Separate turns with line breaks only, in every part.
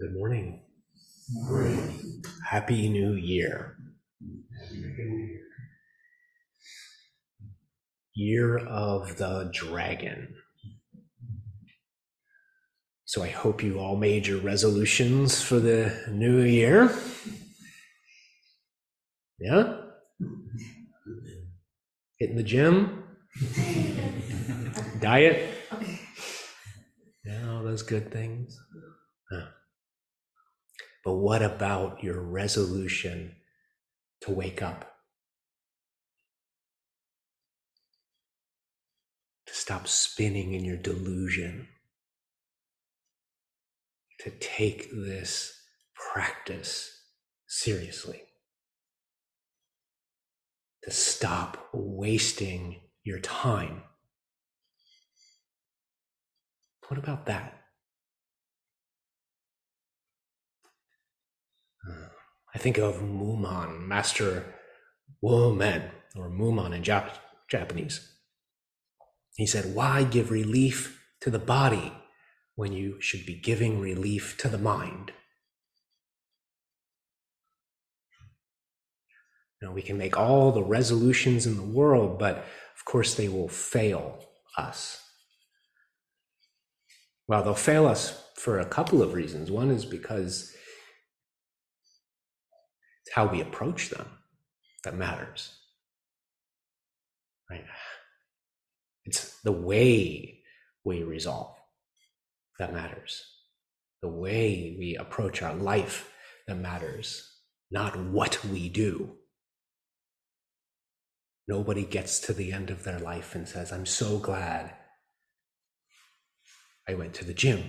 Good morning. Happy New Year. Year of the Dragon. So I hope you all made your resolutions for the new year. Yeah? Hitting the gym? Diet? Yeah, all those good things. Huh. But what about your resolution to wake up? To stop spinning in your delusion? To take this practice seriously? To stop wasting your time? What about that? I think of Mumon, Master Wumen, or Mumon in Jap- Japanese. He said, Why give relief to the body when you should be giving relief to the mind? Know, we can make all the resolutions in the world, but of course they will fail us. Well, they'll fail us for a couple of reasons. One is because it's how we approach them that matters. Right? It's the way we resolve that matters. The way we approach our life that matters, not what we do. Nobody gets to the end of their life and says, I'm so glad I went to the gym.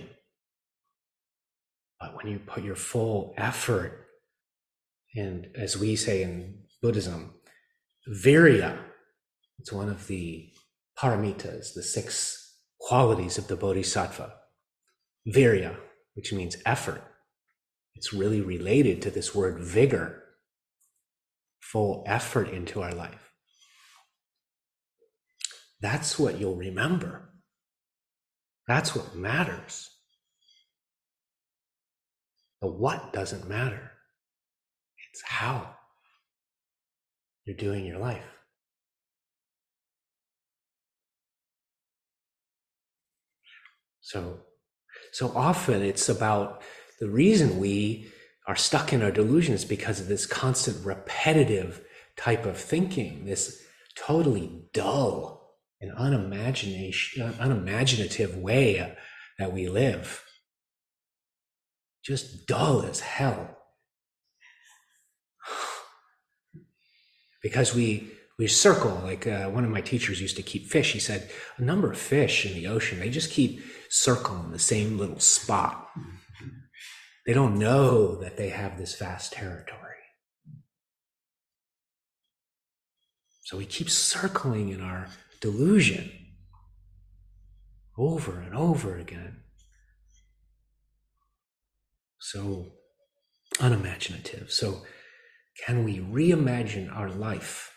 But when you put your full effort, and as we say in Buddhism, virya, it's one of the paramitas, the six qualities of the bodhisattva. Virya, which means effort. It's really related to this word vigor, full effort into our life. That's what you'll remember. That's what matters. The what doesn't matter, it's how you're doing your life. So, so often it's about the reason we are stuck in our delusions because of this constant repetitive type of thinking, this totally dull an unimagination, unimaginative way that we live. Just dull as hell. Because we we circle like uh, one of my teachers used to keep fish. He said a number of fish in the ocean they just keep circling the same little spot. They don't know that they have this vast territory. So we keep circling in our delusion over and over again. So unimaginative. So, can we reimagine our life?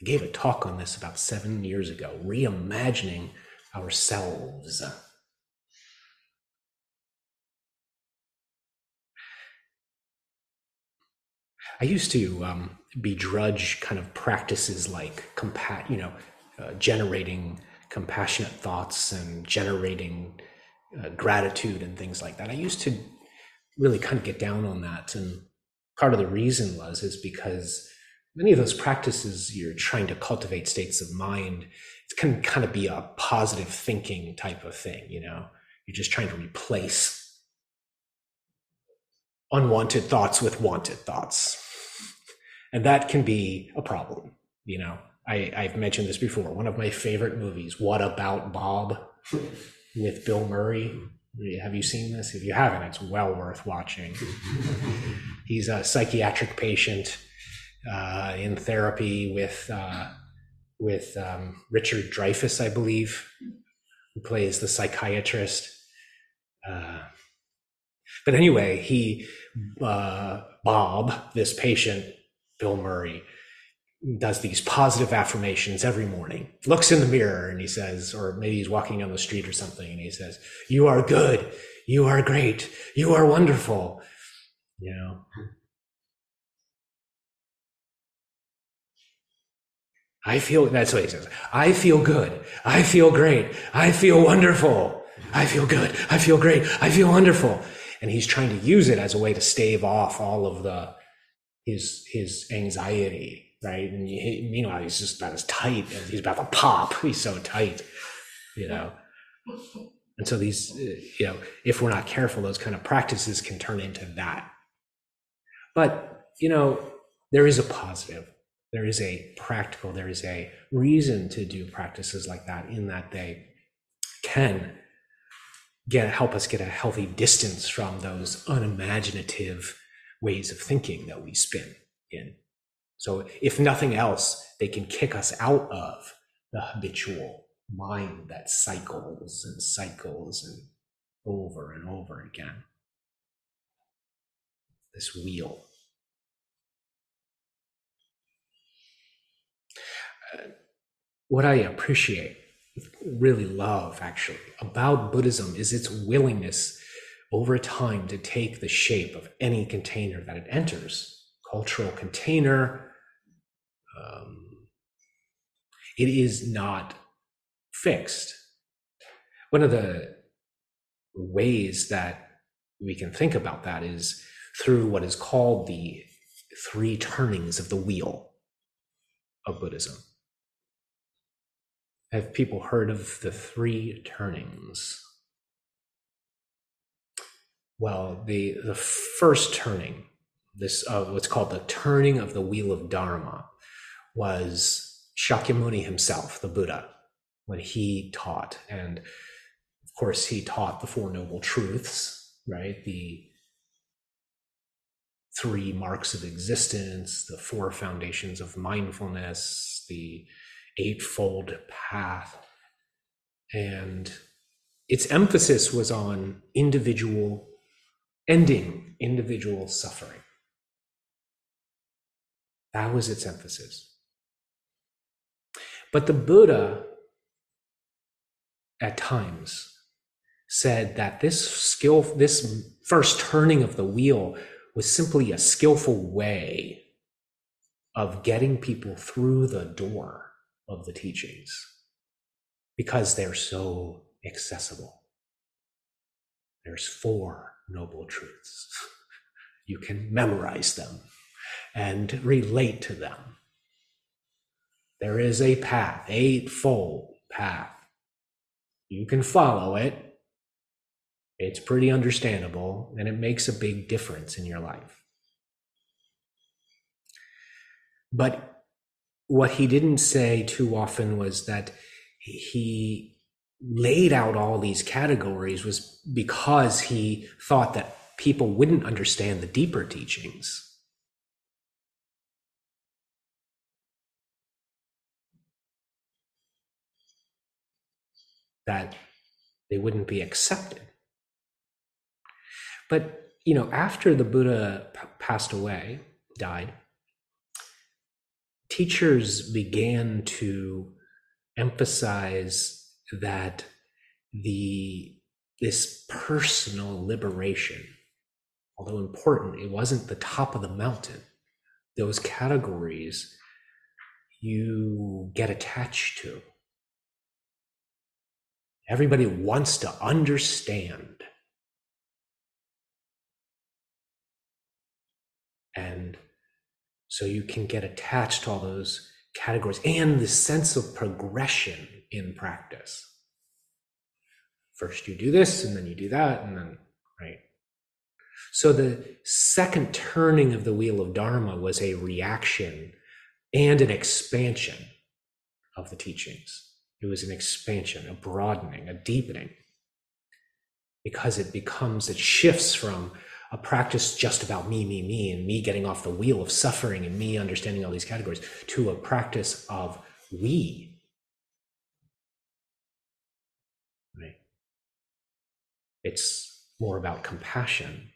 I gave a talk on this about seven years ago reimagining ourselves. I used to um, begrudge kind of practices like compa- you know uh, generating compassionate thoughts and generating uh, gratitude and things like that. I used to really kind of get down on that, and part of the reason was is because many of those practices you're trying to cultivate states of mind. It can kind of be a positive thinking type of thing, you know. You're just trying to replace unwanted thoughts with wanted thoughts. And that can be a problem, you know. I, I've mentioned this before. One of my favorite movies, What About Bob, with Bill Murray. Have you seen this? If you haven't, it's well worth watching. He's a psychiatric patient uh, in therapy with uh, with um, Richard Dreyfuss, I believe, who plays the psychiatrist. Uh, but anyway, he uh, Bob, this patient, Bill Murray, does these positive affirmations every morning, looks in the mirror and he says, or maybe he's walking down the street or something and he says, You are good. You are great. You are wonderful. You know, I feel, that's what he says. I feel good. I feel great. I feel wonderful. I feel good. I feel great. I feel wonderful. And he's trying to use it as a way to stave off all of the, his, his anxiety, right? And he, meanwhile, he's just about as tight as he's about to pop. He's so tight, you know? And so these, uh, you know, if we're not careful, those kind of practices can turn into that. But, you know, there is a positive there is a practical, there is a reason to do practices like that in that they can get help us get a healthy distance from those unimaginative ways of thinking that we spin in. So if nothing else, they can kick us out of the habitual mind that cycles and cycles and over and over again. This wheel. Uh, what I appreciate, really love actually, about Buddhism is its willingness over time to take the shape of any container that it enters cultural container. Um, it is not fixed. One of the ways that we can think about that is through what is called the three turnings of the wheel of Buddhism. Have people heard of the three turnings? Well, the, the first turning, this uh, what's called the turning of the wheel of Dharma, was Shakyamuni himself, the Buddha, when he taught. And of course, he taught the Four Noble Truths, right? The three marks of existence, the four foundations of mindfulness, the eightfold path. And its emphasis was on individual, ending individual suffering. That was its emphasis. But the Buddha, at times, said that this skill, this first turning of the wheel was simply a skillful way of getting people through the door of the teachings because they're so accessible. There's four noble truths. You can memorize them and relate to them. There is a path, eightfold path. You can follow it. It's pretty understandable and it makes a big difference in your life. But what he didn't say too often was that he laid out all these categories was because he thought that people wouldn't understand the deeper teachings. That they wouldn't be accepted. But, you know, after the Buddha p- passed away, died, teachers began to emphasize that the this personal liberation although important it wasn't the top of the mountain those categories you get attached to everybody wants to understand and so you can get attached to all those categories and the sense of progression in practice. First, you do this, and then you do that, and then, right? So the second turning of the wheel of Dharma was a reaction and an expansion of the teachings. It was an expansion, a broadening, a deepening, because it becomes, it shifts from a practice just about me, me, me, and me getting off the wheel of suffering and me understanding all these categories to a practice of we. Right? It's more about compassion.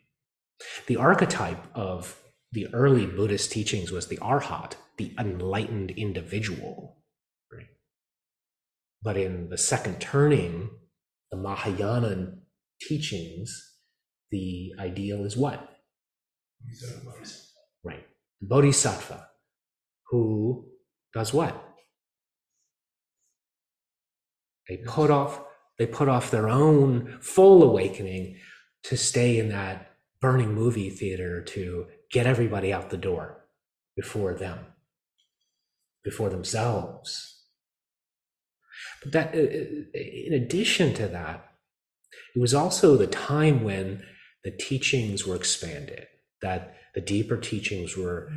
The archetype of the early Buddhist teachings was the arhat, the enlightened individual. But in the second turning, the Mahayana teachings, the ideal is what? Right. Bodhisattva, who does what? They put off, they put off their own full awakening to stay in that burning movie theater to get everybody out the door before them, before themselves. But that, uh, uh, in addition to that, it was also the time when the teachings were expanded, that the deeper teachings were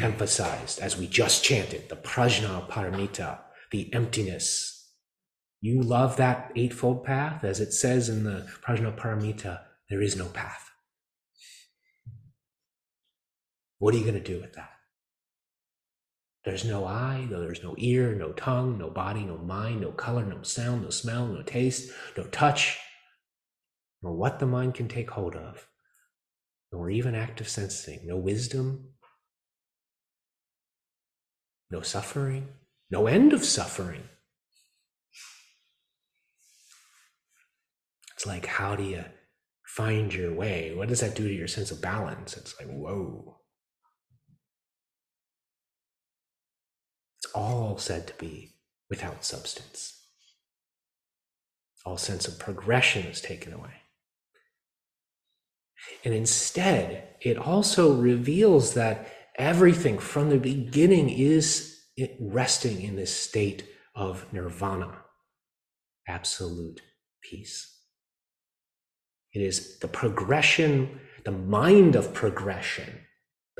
emphasized, as we just chanted, the prajna paramita, the emptiness. You love that eightfold path, as it says in the prajna paramita, there is no path. What are you going to do with that? There's no eye, no, there's no ear, no tongue, no body, no mind, no color, no sound, no smell, no taste, no touch, nor what the mind can take hold of, nor even active sensing, no wisdom, no suffering, no end of suffering. It's like, how do you find your way? What does that do to your sense of balance? It's like, whoa. All said to be without substance. All sense of progression is taken away. And instead, it also reveals that everything from the beginning is resting in this state of nirvana, absolute peace. It is the progression, the mind of progression,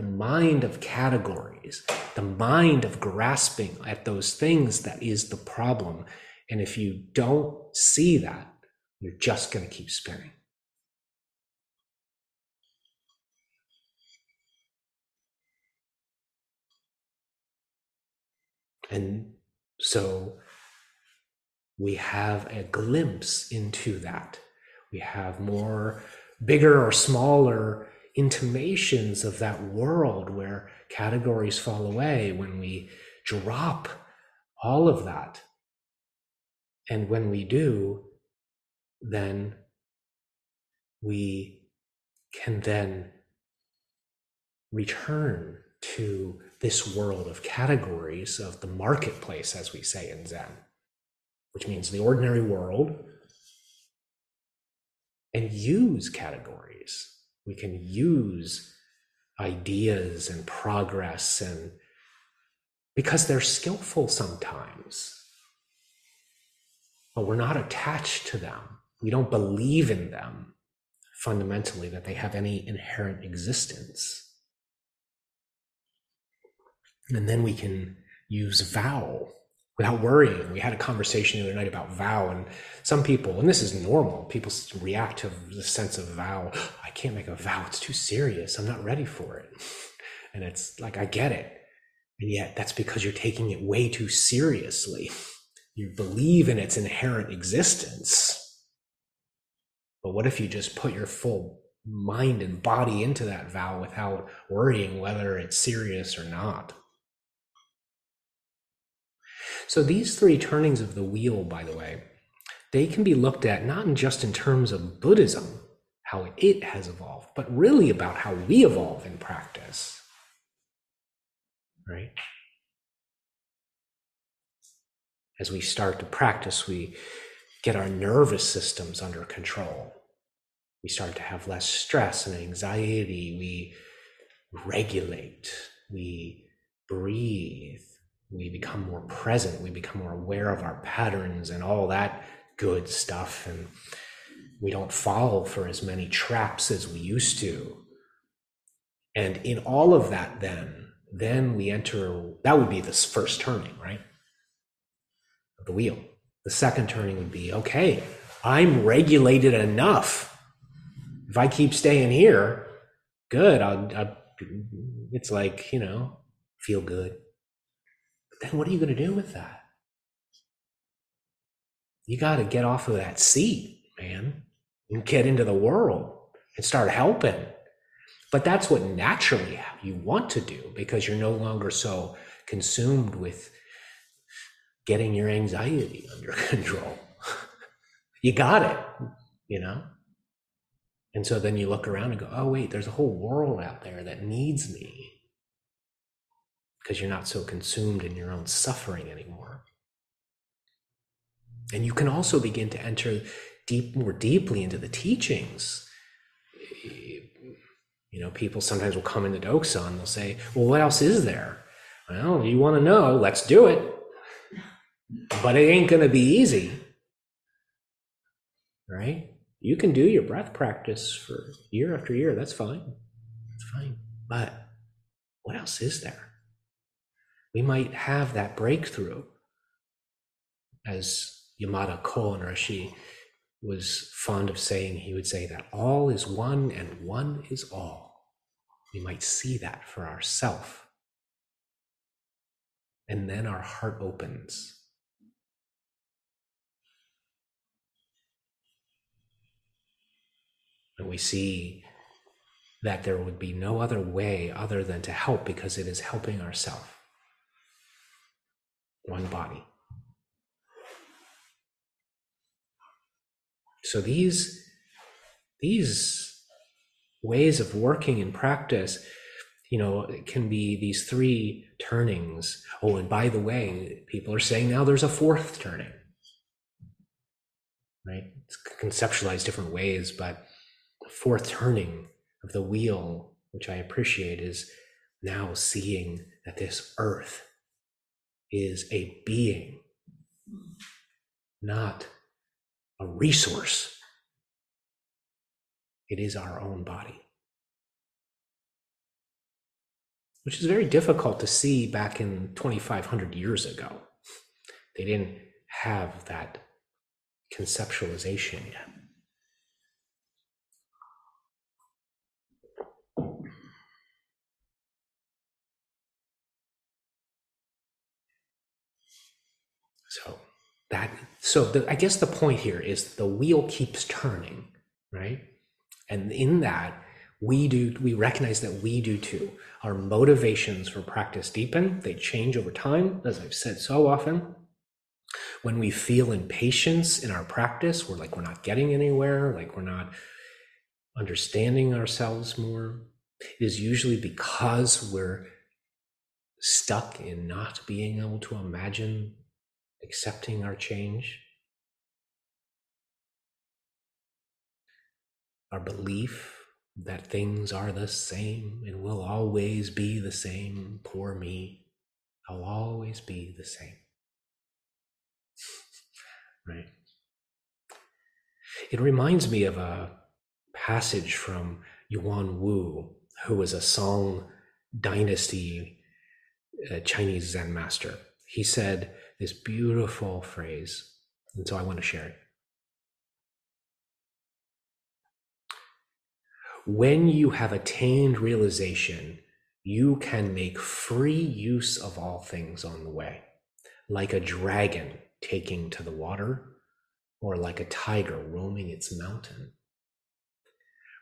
the mind of categories, the mind of grasping at those things that is the problem. And if you don't see that, you're just going to keep spinning. And so we have a glimpse into that. We have more bigger or smaller intimations of that world where categories fall away when we drop all of that. And when we do, then we can then return to this world of categories of the marketplace, as we say in Zen, which means the ordinary world, and use categories. We can use ideas and progress and because they're skillful sometimes but we're not attached to them. We don't believe in them fundamentally that they have any inherent existence. And then we can use vow without worrying. We had a conversation the other night about vow, and some people, and this is normal, people react to the sense of vow. I can't make a vow, it's too serious. I'm not ready for it. And it's like, I get it. And yet, that's because you're taking it way too seriously. You believe in its inherent existence. But what if you just put your full mind and body into that vow without worrying whether it's serious or not? So these three turnings of the wheel, by the way, they can be looked at not just in terms of Buddhism, how it has evolved, but really about how we evolve in practice. Right? As we start to practice, we get our nervous systems under control. We start to have less stress and anxiety. We regulate. We breathe we become more present, we become more aware of our patterns and all that good stuff. And we don't fall for as many traps as we used to. And in all of that, then, then we enter, that would be this first turning, right? Of the wheel. The second turning would be okay, I'm regulated enough. If I keep staying here, good. I'll, I'll, it's like, you know, feel good then what are you going to do with that? You got to get off of that seat, man, and get into the world and start helping. But that's what naturally you want to do because you're no longer so consumed with getting your anxiety under control. you got it, you know? And so then you look around and go, oh, wait, there's a whole world out there that needs me because you're not so consumed in your own suffering anymore. And you can also begin to enter deep, more deeply into the teachings. You know, people sometimes will come into Dokusan and they'll say, well, what else is there? Well, you want to know, let's do it. But it ain't going to be easy. Right? You can do your breath practice for year after year. That's fine. That's fine. But what else is there? We might have that breakthrough, as Yamada Koun Roshi was fond of saying. He would say that all is one and one is all. We might see that for ourselves. And then our heart opens And we see that there would be no other way other than to help because it is helping ourselves. One body. So these, these ways of working in practice, you know, can be these three turnings. Oh, and by the way, people are saying now there's a fourth turning. Right? It's conceptualized different ways, but the fourth turning of the wheel, which I appreciate, is now seeing that this earth is a being, not a resource. It is our own body. Which is very difficult to see back in 2,500 years ago. They didn't have that conceptualization yet. So that so the, I guess the point here is the wheel keeps turning, right? And in that we do we recognize that we do too. Our motivations for practice deepen, they change over time, as I've said so often. When we feel impatience in our practice, we're like we're not getting anywhere, like we're not understanding ourselves more. It is usually because we're stuck in not being able to imagine accepting our change, our belief that things are the same and will always be the same. Poor me, I'll always be the same. right? It reminds me of a passage from Yuan Wu, who was a Song dynasty uh, Chinese Zen master. He said, this beautiful phrase. And so I want to share it. When you have attained realization, you can make free use of all things on the way, like a dragon taking to the water, or like a tiger roaming its mountain.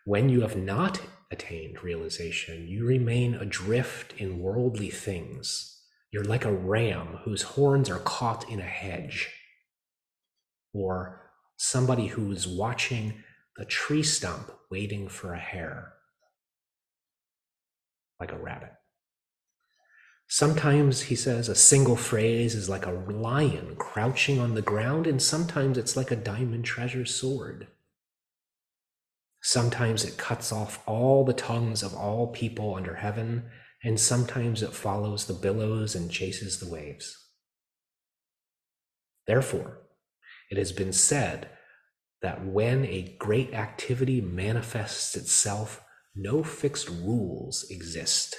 When you have not attained realization, you remain adrift in worldly things you're like a ram whose horns are caught in a hedge, or somebody who is watching the tree stump waiting for a hare, like a rabbit. Sometimes, he says, a single phrase is like a lion crouching on the ground, and sometimes it's like a diamond treasure sword. Sometimes it cuts off all the tongues of all people under heaven, and sometimes it follows the billows and chases the waves. Therefore, it has been said that when a great activity manifests itself, no fixed rules exist.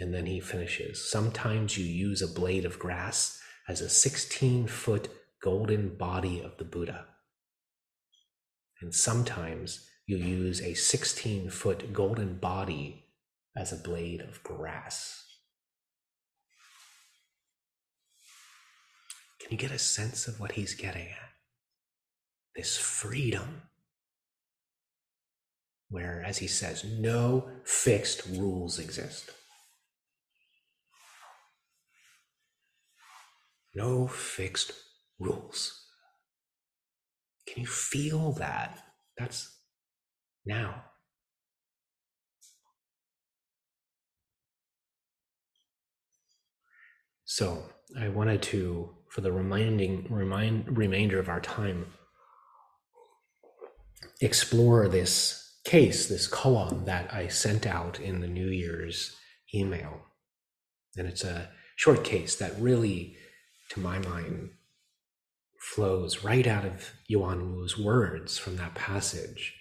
And then he finishes Sometimes you use a blade of grass as a 16 foot golden body of the Buddha. And sometimes you use a 16 foot golden body as a blade of grass. Can you get a sense of what he's getting at? This freedom, where, as he says, no fixed rules exist. No fixed rules. Can you feel that? That's now. So I wanted to, for the reminding remind remainder of our time, explore this case, this koan that I sent out in the New Year's email. And it's a short case that really, to my mind, flows right out of Yuan Wu's words from that passage.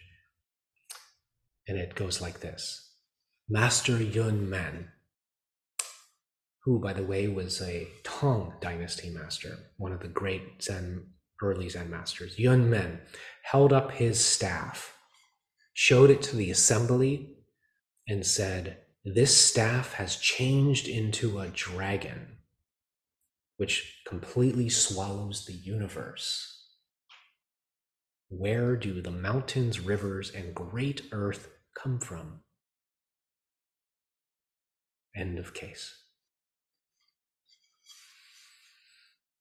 And it goes like this Master Yunmen, who, by the way, was a Tang dynasty master, one of the great Zen, early Zen masters, Yunmen, held up his staff, showed it to the assembly, and said, This staff has changed into a dragon which completely swallows the universe. Where do the mountains, rivers, and great earth come from? End of case.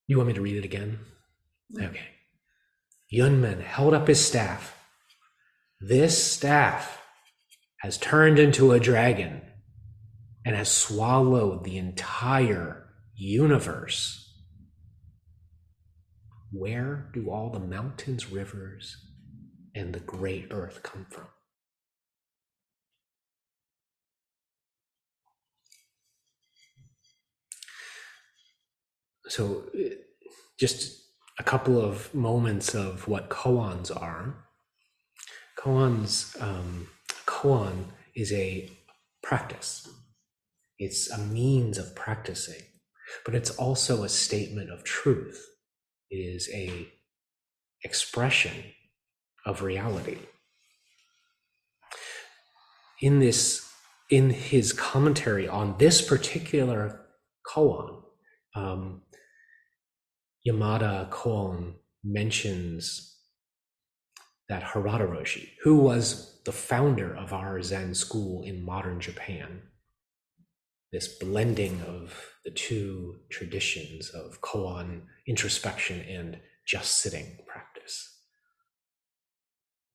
You want me to read it again? Okay. Yunmen held up his staff. This staff has turned into a dragon and has swallowed the entire universe, where do all the mountains, rivers, and the great earth come from? So, just a couple of moments of what koans are. Koans, um, koan is a practice. It's a means of practicing but it's also a statement of truth. It is a expression of reality. In this, in his commentary on this particular koan, um, Yamada Koun mentions that Harada Roshi, who was the founder of our Zen school in modern Japan, this blending of the two traditions of koan introspection and just sitting practice.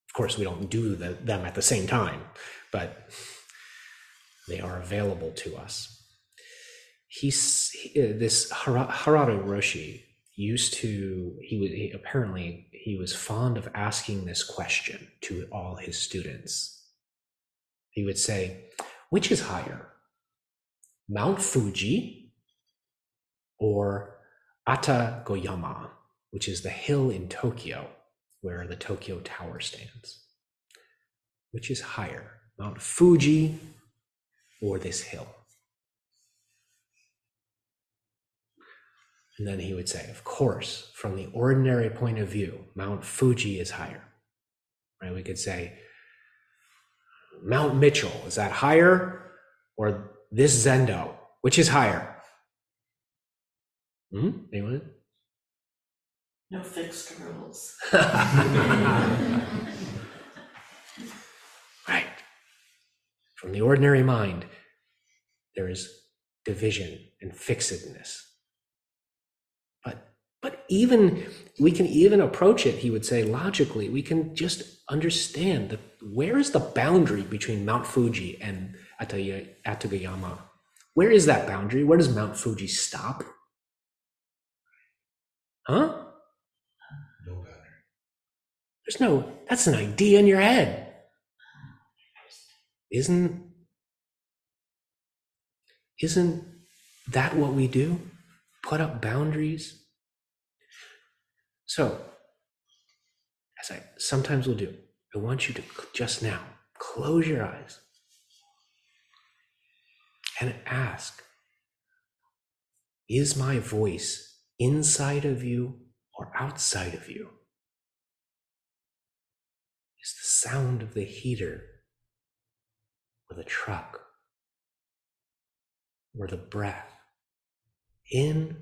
Of course, we don't do the, them at the same time, but they are available to us. He's he, uh, this Harada Roshi used to he was he, apparently he was fond of asking this question to all his students. He would say, "Which is higher, Mount Fuji or Ata-Goyama, which is the hill in Tokyo where the Tokyo Tower stands. Which is higher, Mount Fuji or this hill? And then he would say, of course, from the ordinary point of view, Mount Fuji is higher. Right? We could say, Mount Mitchell, is that higher or this Zendo, which is higher? Hmm? Anyone?
No fixed rules.
right. From the ordinary mind, there is division and fixedness. But even we can even approach it, he would say, logically, we can just understand that where is the boundary between Mount Fuji and Ata-Goyama. Where is that boundary? Where does Mount Fuji stop? Huh?
No boundary.
There's no, that's an idea in your head. Isn't, isn't that what we do? Put up boundaries? So, as I sometimes will do, I want you to just now close your eyes and ask Is my voice inside of you or outside of you? Is the sound of the heater or the truck or the breath in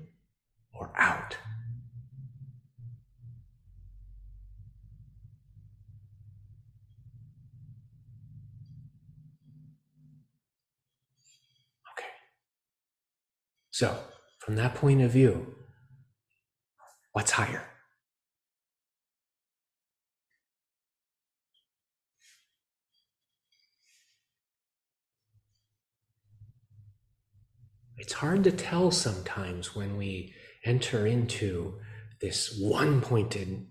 or out? So, from that point of view, what's higher? It's hard to tell sometimes when we enter into this one pointed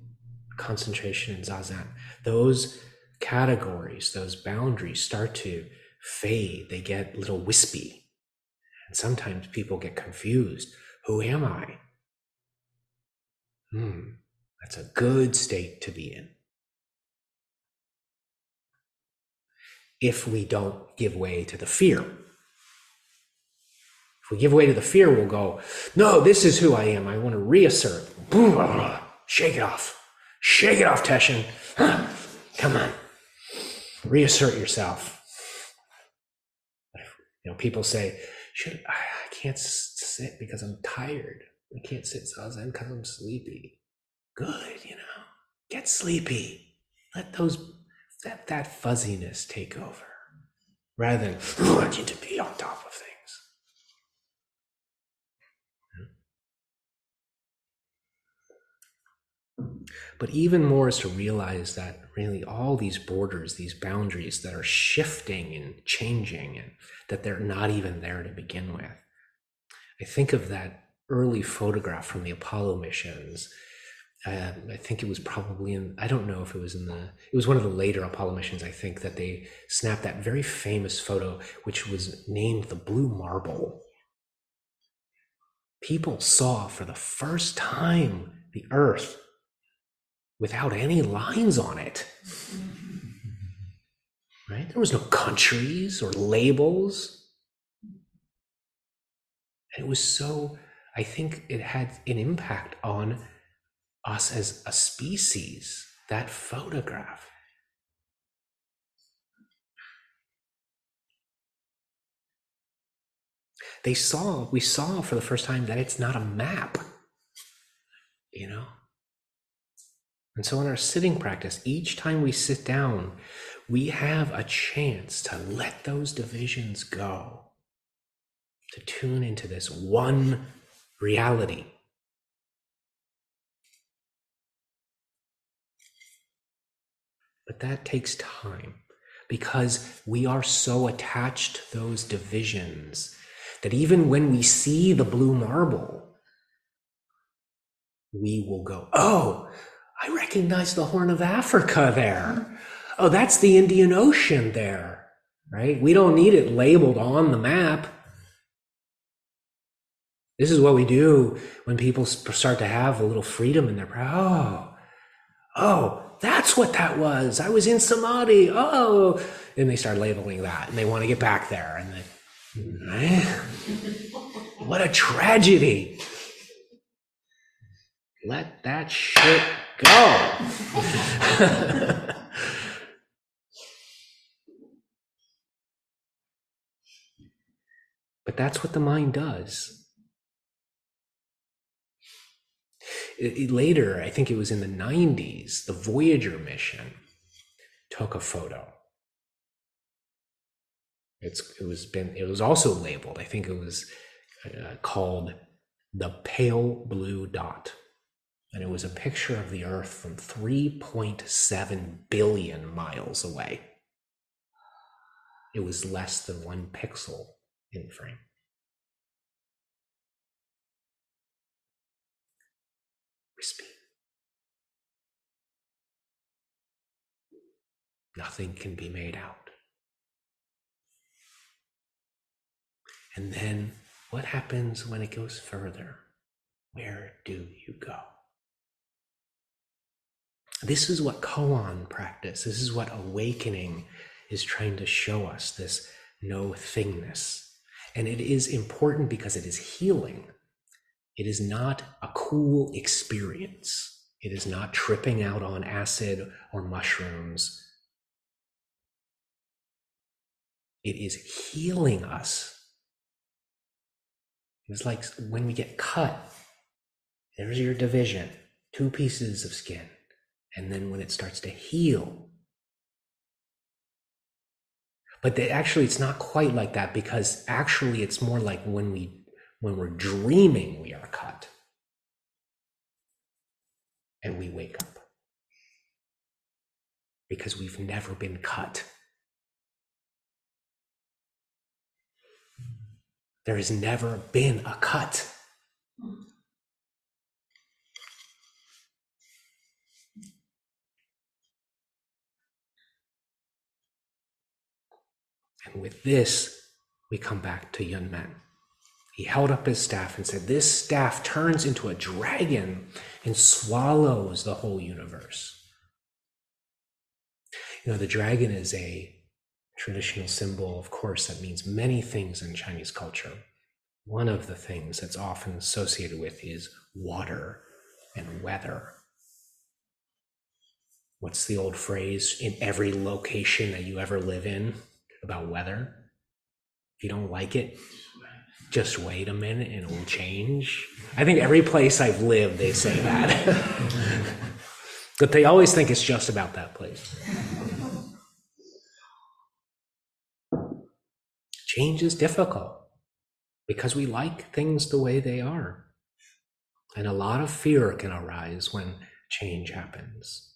concentration in zazen. Those categories, those boundaries start to fade, they get a little wispy. And sometimes people get confused. Who am I? Hmm, that's a good state to be in. If we don't give way to the fear. If we give way to the fear, we'll go, no, this is who I am. I want to reassert. Shake it off. Shake it off, Teshin. Come on. Reassert yourself. You know, people say, should I, I can't sit because I'm tired. I can't sit zazen because I'm sleepy. Good, you know. Get sleepy. Let those let that fuzziness take over. Rather than need to be on top of things. But even more is to realize that really all these borders, these boundaries that are shifting and changing, and that they're not even there to begin with. I think of that early photograph from the Apollo missions. Uh, I think it was probably in, I don't know if it was in the, it was one of the later Apollo missions, I think, that they snapped that very famous photo, which was named the Blue Marble. People saw for the first time the Earth without any lines on it. Right? There was no countries or labels. And it was so, I think it had an impact on us as a species, that photograph. They saw, we saw for the first time that it's not a map, you know? And so, in our sitting practice, each time we sit down, we have a chance to let those divisions go, to tune into this one reality. But that takes time because we are so attached to those divisions that even when we see the blue marble, we will go, Oh, I recognize the Horn of Africa there. Oh, that's the Indian Ocean there, right? We don't need it labeled on the map. This is what we do when people start to have a little freedom in their oh, oh, that's what that was. I was in samadhi. Oh, and they start labeling that, and they want to get back there, and they, what a tragedy! Let that shit go. but that's what the mind does. It, it, later, I think it was in the 90s, the Voyager mission took a photo. It's, it was been it was also labeled. I think it was uh, called the pale blue dot and it was a picture of the Earth from 3.7 billion miles away. It was less than one pixel in frame. Wispy. Nothing can be made out. And then what happens when it goes further? Where do you go? This is what koan practice, this is what awakening is trying to show us this no thingness. And it is important because it is healing. It is not a cool experience. It is not tripping out on acid or mushrooms. It is healing us. It's like when we get cut, there's your division two pieces of skin. And then when it starts to heal, but they, actually it's not quite like that because actually it's more like when we when we're dreaming we are cut. And we wake up. Because we've never been cut. There has never been a cut. And with this, we come back to Yunmen. He held up his staff and said, This staff turns into a dragon and swallows the whole universe. You know, the dragon is a traditional symbol, of course, that means many things in Chinese culture. One of the things that's often associated with is water and weather. What's the old phrase in every location that you ever live in about weather? If you don't like it, just wait a minute and it will change. I think every place I've lived, they say that. but they always think it's just about that place. Change is difficult because we like things the way they are. And a lot of fear can arise when change happens.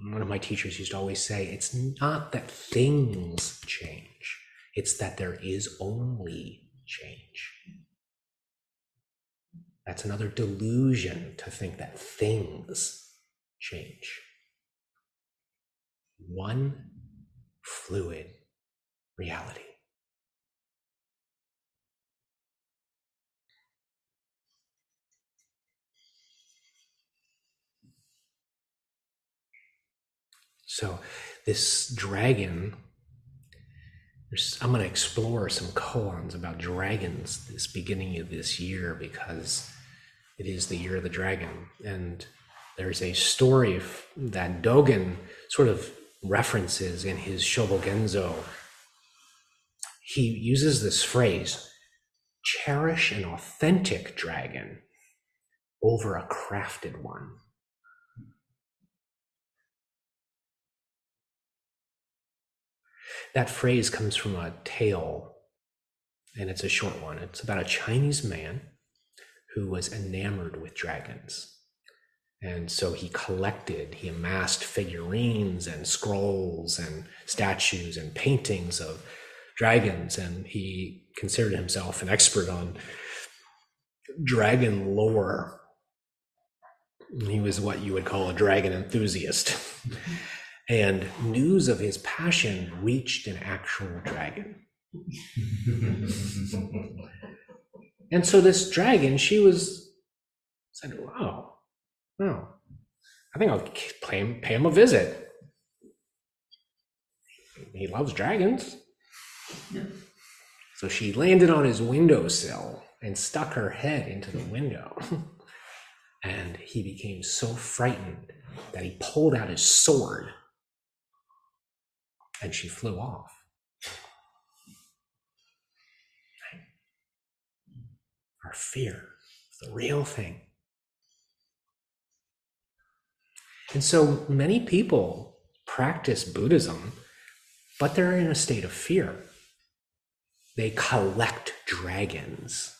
One of my teachers used to always say, it's not that things change, it's that there is only change. That's another delusion to think that things change. One fluid reality. So, this dragon, I'm going to explore some koans about dragons this beginning of this year because it is the year of the dragon. And there's a story that Dogen sort of references in his Shobogenzo. He uses this phrase cherish an authentic dragon over a crafted one. That phrase comes from a tale, and it's a short one. It's about a Chinese man who was enamored with dragons. And so he collected, he amassed figurines and scrolls and statues and paintings of dragons. And he considered himself an expert on dragon lore. He was what you would call a dragon enthusiast. and news of his passion reached an actual dragon. and so this dragon, she was said, "Wow, oh, I think I'll pay him, pay him a visit. He loves dragons." So she landed on his windowsill and stuck her head into the window. and he became so frightened that he pulled out his sword and she flew off. Our fear the real thing. And so many people practice Buddhism, but they're in a state of fear. They collect dragons,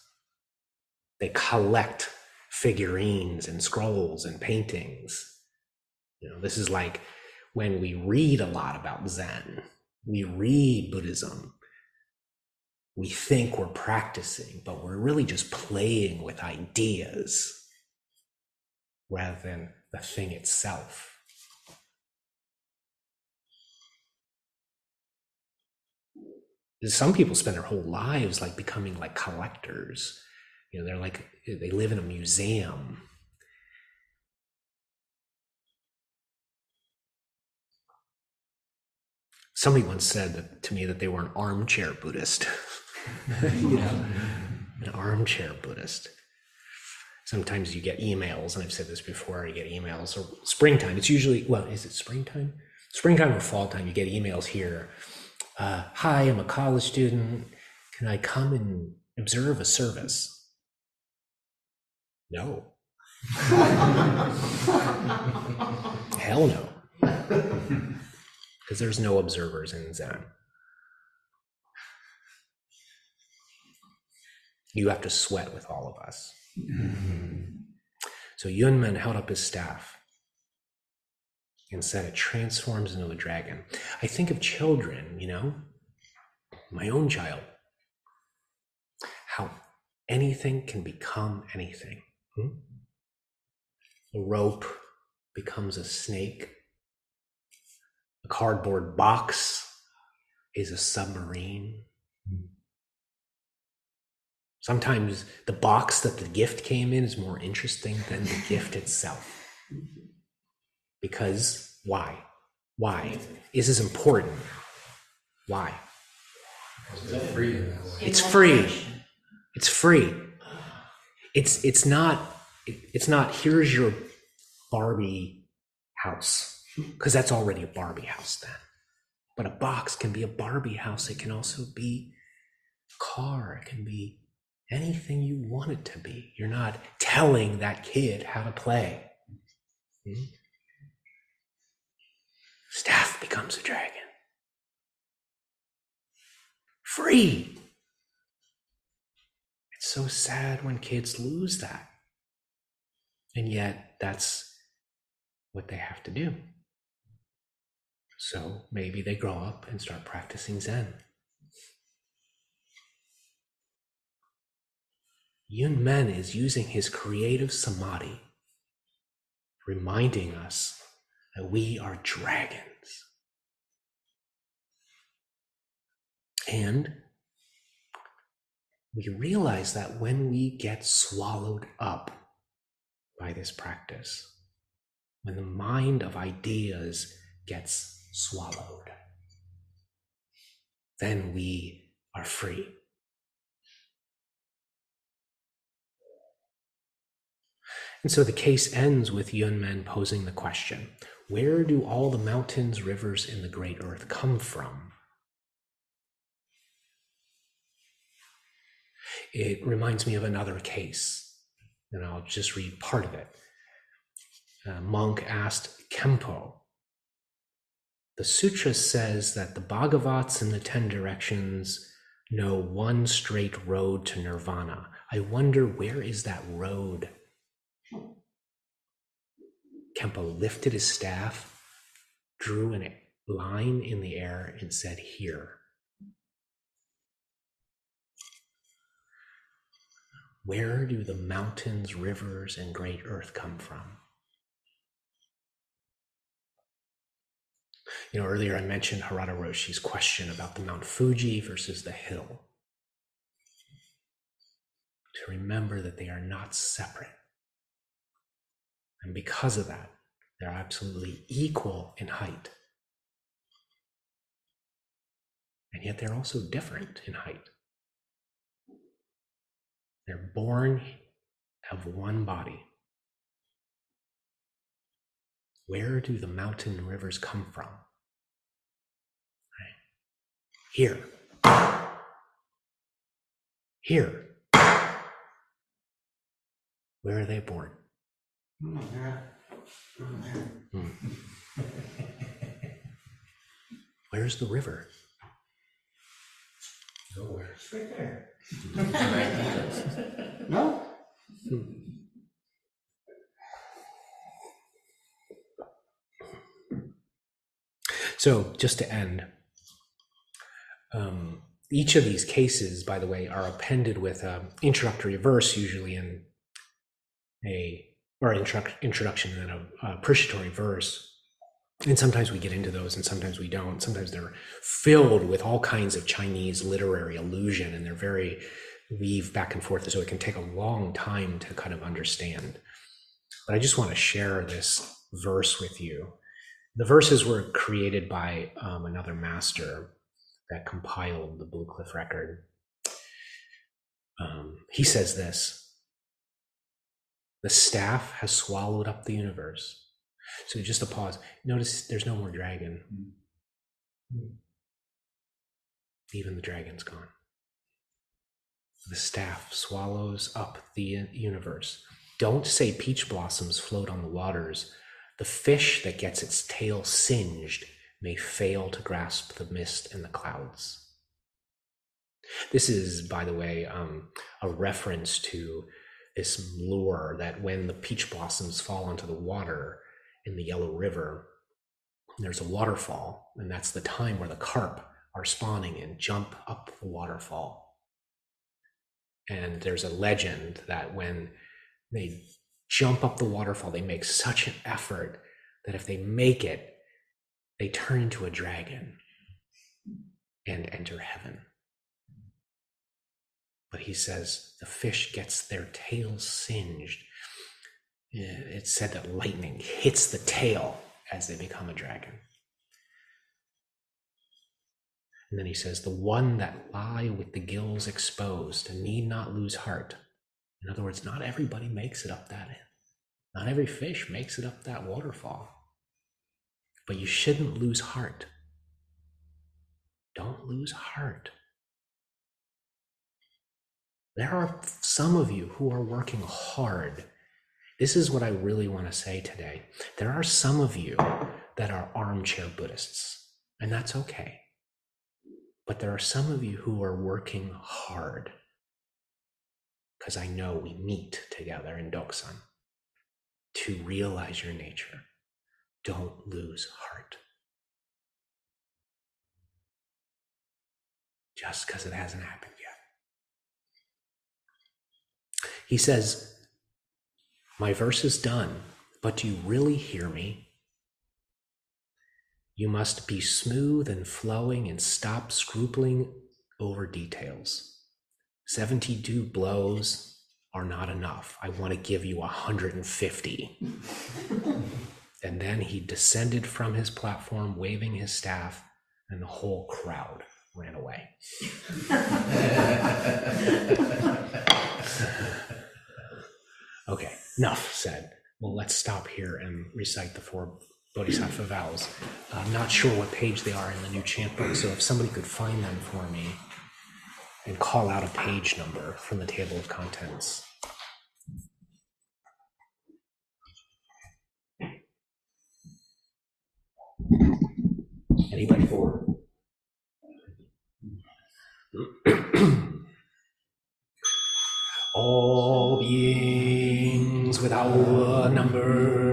they collect figurines and scrolls and paintings. You know, this is like when we read a lot about Zen, we read Buddhism, we think we're practicing, but we're really just playing with ideas rather than the thing itself. Some people spend their whole lives like becoming like collectors. You know, they're like, they live in a museum somebody once said to me that they were an armchair Buddhist. you know, an armchair Buddhist. Sometimes you get emails, and I've said this before. You get emails, or springtime. It's usually well, is it springtime? Springtime or fall time? You get emails here. Uh, Hi, I'm a college student. Can I come and observe a service? No. Hell no because there's no observers in Zen. You have to sweat with all of us. Mm-hmm. So Yunmen held up his staff and said, It transforms into a dragon. I think of children, you know, my own child. How anything can become anything. Hmm? A rope becomes a snake. A cardboard box is a submarine. Sometimes the box that the gift came in is more interesting than the gift itself. Because why? Why? Is this important? Why?
It's free.
It's free. It's free. It's it's not it's not here's your Barbie house because that's already a Barbie house then. But a box can be a Barbie house. It can also be a car. It can be anything you want it to be. You're not telling that kid how to play. Hmm? Staff becomes a dragon. Free. It's so sad when kids lose that. And yet, that's what they have to do. So maybe they grow up and start practicing Zen. Yunmen is using his creative samadhi, reminding us that we are dragons. And we realize that when we get swallowed up by this practice, when the mind of ideas gets swallowed, then we are free. And so the case ends with Yunmen posing the question Where do all the mountains, rivers, in the great earth come from? It reminds me of another case, and I'll just read part of it. A monk asked Kempo. The sutra says that the Bhagavats in the ten directions know one straight road to nirvana. I wonder where is that road? Kempo lifted his staff, drew a line in the air, and said, Here. Where do the mountains, rivers, and great earth come from? You know, earlier I mentioned Harada Roshi's question about the Mount Fuji versus the hill. To remember that they are not separate. And because of that, they're absolutely equal in height. And yet they're also different in height. They're born of one body. Where do the mountain rivers come from? Here. Here. Where are they born? Hmm. Where's the river?
Nowhere.
It's right there. No?
So, just to end, um, each of these cases, by the way, are appended with an introductory verse, usually in a or intro- introduction and then a, a appreciatory verse. And sometimes we get into those, and sometimes we don't. Sometimes they're filled with all kinds of Chinese literary allusion, and they're very weave back and forth, so it can take a long time to kind of understand. But I just want to share this verse with you. The verses were created by um, another master that compiled the Blue Cliff record. Um, he says this The staff has swallowed up the universe. So just a pause. Notice there's no more dragon. Even the dragon's gone. The staff swallows up the universe. Don't say peach blossoms float on the waters. The fish that gets its tail singed may fail to grasp the mist and the clouds. This is, by the way, um, a reference to this lure that when the peach blossoms fall onto the water in the Yellow River, there's a waterfall, and that's the time where the carp are spawning and jump up the waterfall. And there's a legend that when they jump up the waterfall, they make such an effort that if they make it, they turn into a dragon and enter heaven. But he says the fish gets their tail singed. Eh, it's said that lightning hits the tail as they become a dragon. And then he says, The one that lie with the gills exposed need not lose heart. In other words, not everybody makes it up that end. Not every fish makes it up that waterfall. But you shouldn't lose heart. Don't lose heart. There are some of you who are working hard. This is what I really want to say today. There are some of you that are armchair Buddhists, and that's okay. But there are some of you who are working hard because I know we meet together in Dokusan to realize your nature. Don't lose heart. Just because it hasn't happened yet. He says, My verse is done, but do you really hear me? You must be smooth and flowing and stop scrupling over details. 72 blows are not enough. I want to give you 150. and then he descended from his platform, waving his staff, and the whole crowd ran away. okay, enough said. Well, let's stop here and recite the four Bodhisattva vows. Uh, I'm not sure what page they are in the new chant book, so if somebody could find them for me and call out a page number from the table of contents. Anybody? Four. All beings without number,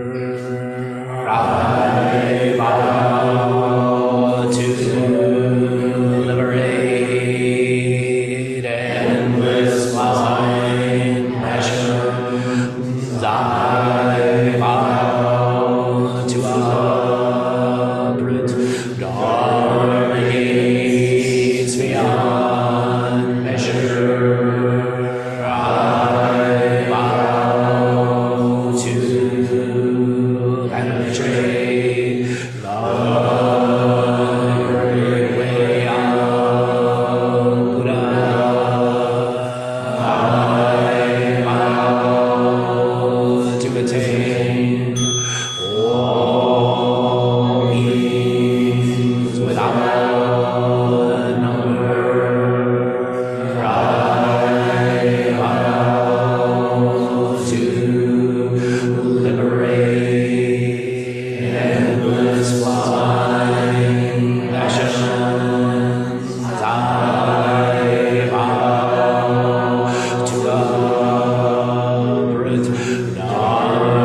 beyond